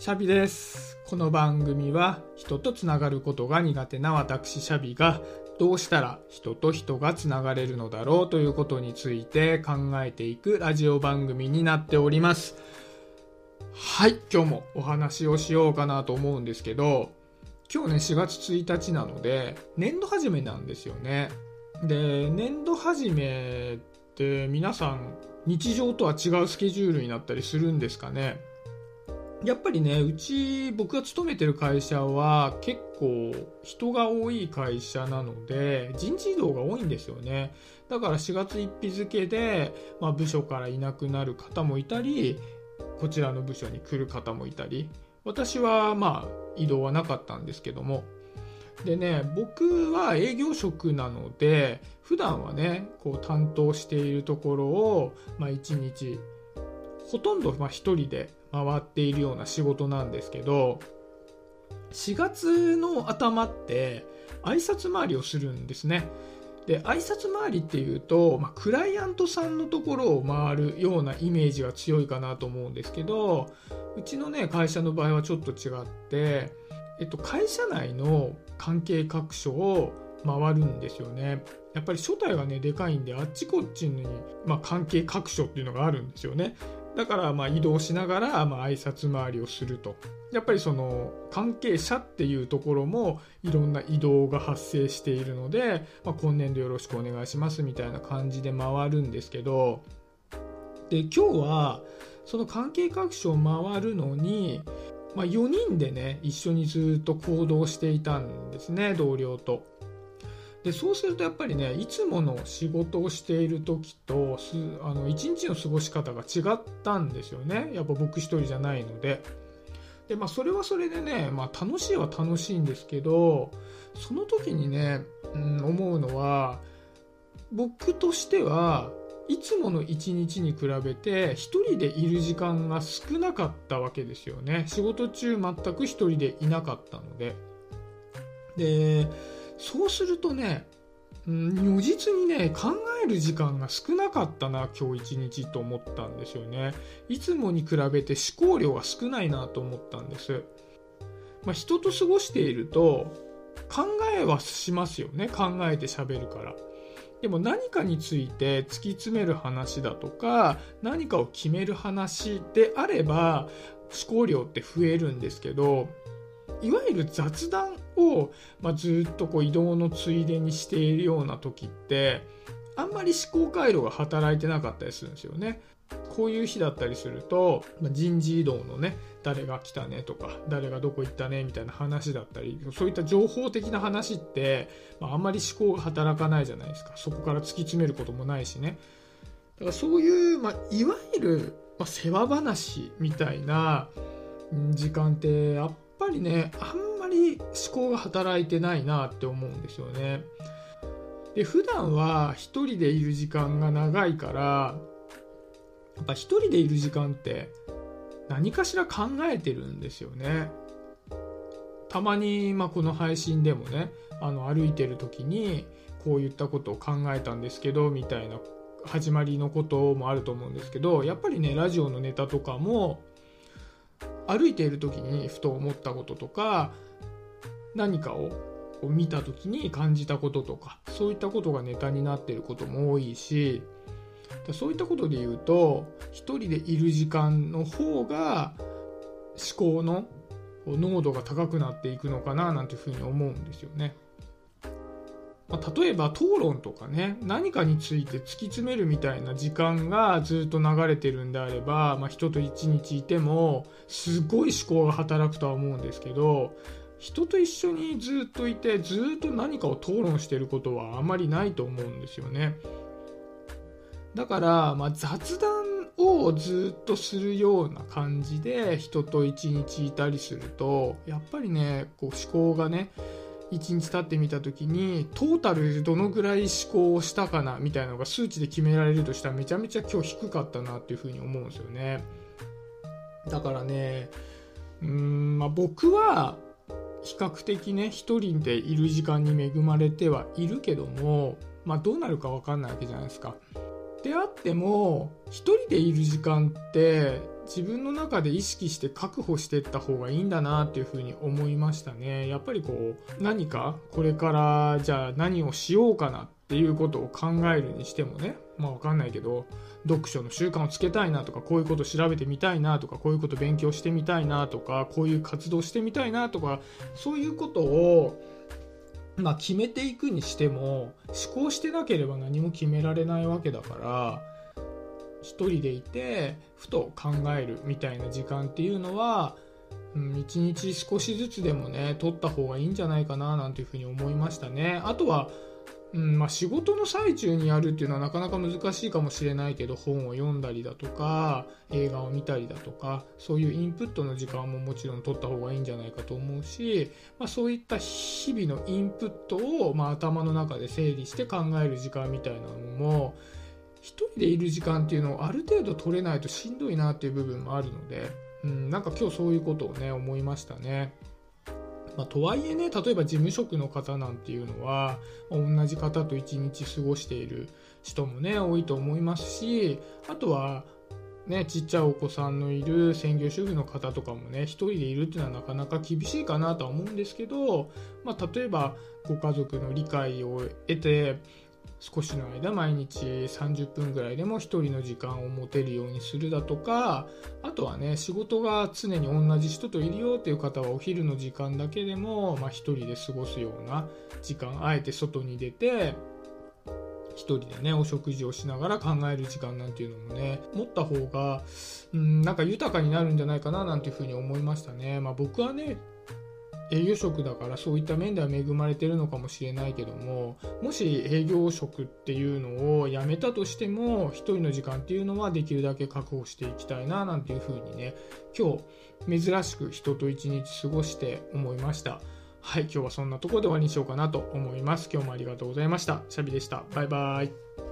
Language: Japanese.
シャビです。この番組は人とつながることが苦手な私シャビがどうしたら人と人がつながれるのだろうということについて考えていくラジオ番組になっております。はい、今日もお話をしようかなと思うんですけど、今日ね4月1日なので年度始めなんですよね。で、年度始めって皆さん日常とは違うスケジュールになったりするんですかねやっぱりね、うち、僕が勤めてる会社は結構人が多い会社なので、人事異動が多いんですよね。だから4月1日付で、まあ、部署からいなくなる方もいたり、こちらの部署に来る方もいたり、私はまあ移動はなかったんですけども、でね、僕は営業職なので、普段はね、こう担当しているところを、まあ1日、ほとんどまあ一人で回っているような仕事なんですけど、4月の頭って挨拶回りをするんですね。で、挨拶回りっていうと、まあ、クライアントさんのところを回るようなイメージが強いかなと思うんですけど、うちのね、会社の場合はちょっと違って、えっと、会社内の関係各所を回るんですよね。やっぱり所帯がね、でかいんで、あっちこっちに、まあ、関係各所っていうのがあるんですよね。だから、まあ、移動しながら、まあ、挨拶回りをすると。やっぱりその、関係者っていうところも、いろんな移動が発生しているので、まあ、今年度よろしくお願いしますみたいな感じで回るんですけど、で、今日は、その関係各所を回るのに、まあ、4人でね、一緒にずっと行動していたんですね、同僚と。でそうするとやっぱりねいつもの仕事をしている時とすあの一日の過ごし方が違ったんですよね。やっぱ僕一人じゃないので。で、まあ、それはそれでね、まあ、楽しいは楽しいんですけどその時にね、うん、思うのは僕としてはいつもの一日に比べて一人でいる時間が少なかったわけですよね。仕事中全く一人でいなかったので。でそうするとね、如実にね、考える時間が少なかったな、今日一日と思ったんですよね。いつもに比べて思考量が少ないなと思ったんです。まあ、人と過ごしていると、考えはしますよね。考えて喋るから。でも何かについて突き詰める話だとか、何かを決める話であれば、思考量って増えるんですけど、いわゆる雑談を、まあ、ずっとこう移動のついでにしているような時ってあんまり思考回路が働いてなかったりするんですよね。こういう日だったりすると、まあ、人事異動のね誰が来たねとか誰がどこ行ったねみたいな話だったりそういった情報的な話って、まあ、あんまり思考が働かないじゃないですかそこから突き詰めることもないしねだからそういう、まあ、いわゆる、まあ、世話話みたいな時間ってやっぱりねあんまり思考が働いてないなって思うんですよね。で普段は一人でいる時間が長いからやっぱ一人でいる時間って何かしら考えてるんですよね。たまに、まあ、この配信でもねあの歩いてる時にこういったことを考えたんですけどみたいな始まりのこともあると思うんですけどやっぱりねラジオのネタとかも歩いている時にふと思ったこととか何かを見た時に感じたこととかそういったことがネタになっていることも多いしそういったことで言うと一人でいる時間の方が思考の濃度が高くなっていくのかななんていうふうに思うんですよね。まあ、例えば討論とかね何かについて突き詰めるみたいな時間がずっと流れてるんであれば、まあ、人と一日いてもすごい思考が働くとは思うんですけど人と一緒にずっといてずっと何かを討論してることはあまりないと思うんですよね。だから、まあ、雑談をずっとするような感じで人と一日いたりするとやっぱりねこう思考がね1日経ってみた時にトータルどのぐらい思考をしたかなみたいなのが数値で決められるとしたらめちゃめちゃ今日低かったなっていうふうに思うんですよね。だからねうーん、まあ、僕は比較的ね一人でいる時間に恵まれてはいるけども、まあ、どうなるか分かんないわけじゃないですかであっても一人でいる時間って自分の中で意識して確保していった方がいいんだなっていうふうに思いましたね。やっぱりこう何かこれからじゃあ何をしようかなっていうことを考えるにしてもねまあわかんないけど読書の習慣をつけたいなとかこういうこと調べてみたいなとかこういうこと勉強してみたいなとかこういう活動してみたいなとかそういうことをまあ、決めていくにしても思考してなければ何も決められないわけだから一人でいてふと考えるみたいな時間っていうのは、うん、一日少しずつでもね取った方がいいんじゃないかななんていうふうに思いましたね。あとはうんまあ、仕事の最中にやるっていうのはなかなか難しいかもしれないけど本を読んだりだとか映画を見たりだとかそういうインプットの時間ももちろん取った方がいいんじゃないかと思うし、まあ、そういった日々のインプットを、まあ、頭の中で整理して考える時間みたいなのも一人でいる時間っていうのをある程度取れないとしんどいなっていう部分もあるので、うん、なんか今日そういうことをね思いましたね。まあ、とはいえね例えば事務職の方なんていうのは、同じ方と一日過ごしている人もね多いと思いますしあとはね、ちっちゃいお子さんのいる専業主婦の方とかもね、一人でいるっていうのはなかなか厳しいかなとは思うんですけど、まあ、例えばご家族の理解を得て、少しの間毎日30分ぐらいでも1人の時間を持てるようにするだとかあとはね仕事が常に同じ人といるよっていう方はお昼の時間だけでも、まあ、1人で過ごすような時間あえて外に出て1人でねお食事をしながら考える時間なんていうのもね持った方がうんなんか豊かになるんじゃないかななんていうふうに思いましたね。まあ、僕はね営業職だからそういった面では恵まれてるのかもしれないけどももし営業職っていうのを辞めたとしても1人の時間っていうのはできるだけ確保していきたいななんていうふうにね今日珍しく人と一日過ごして思いました。はい今日はそんなところで終わりにしようかなと思います。今日もありがとうございました。シャビでした。バイバイ。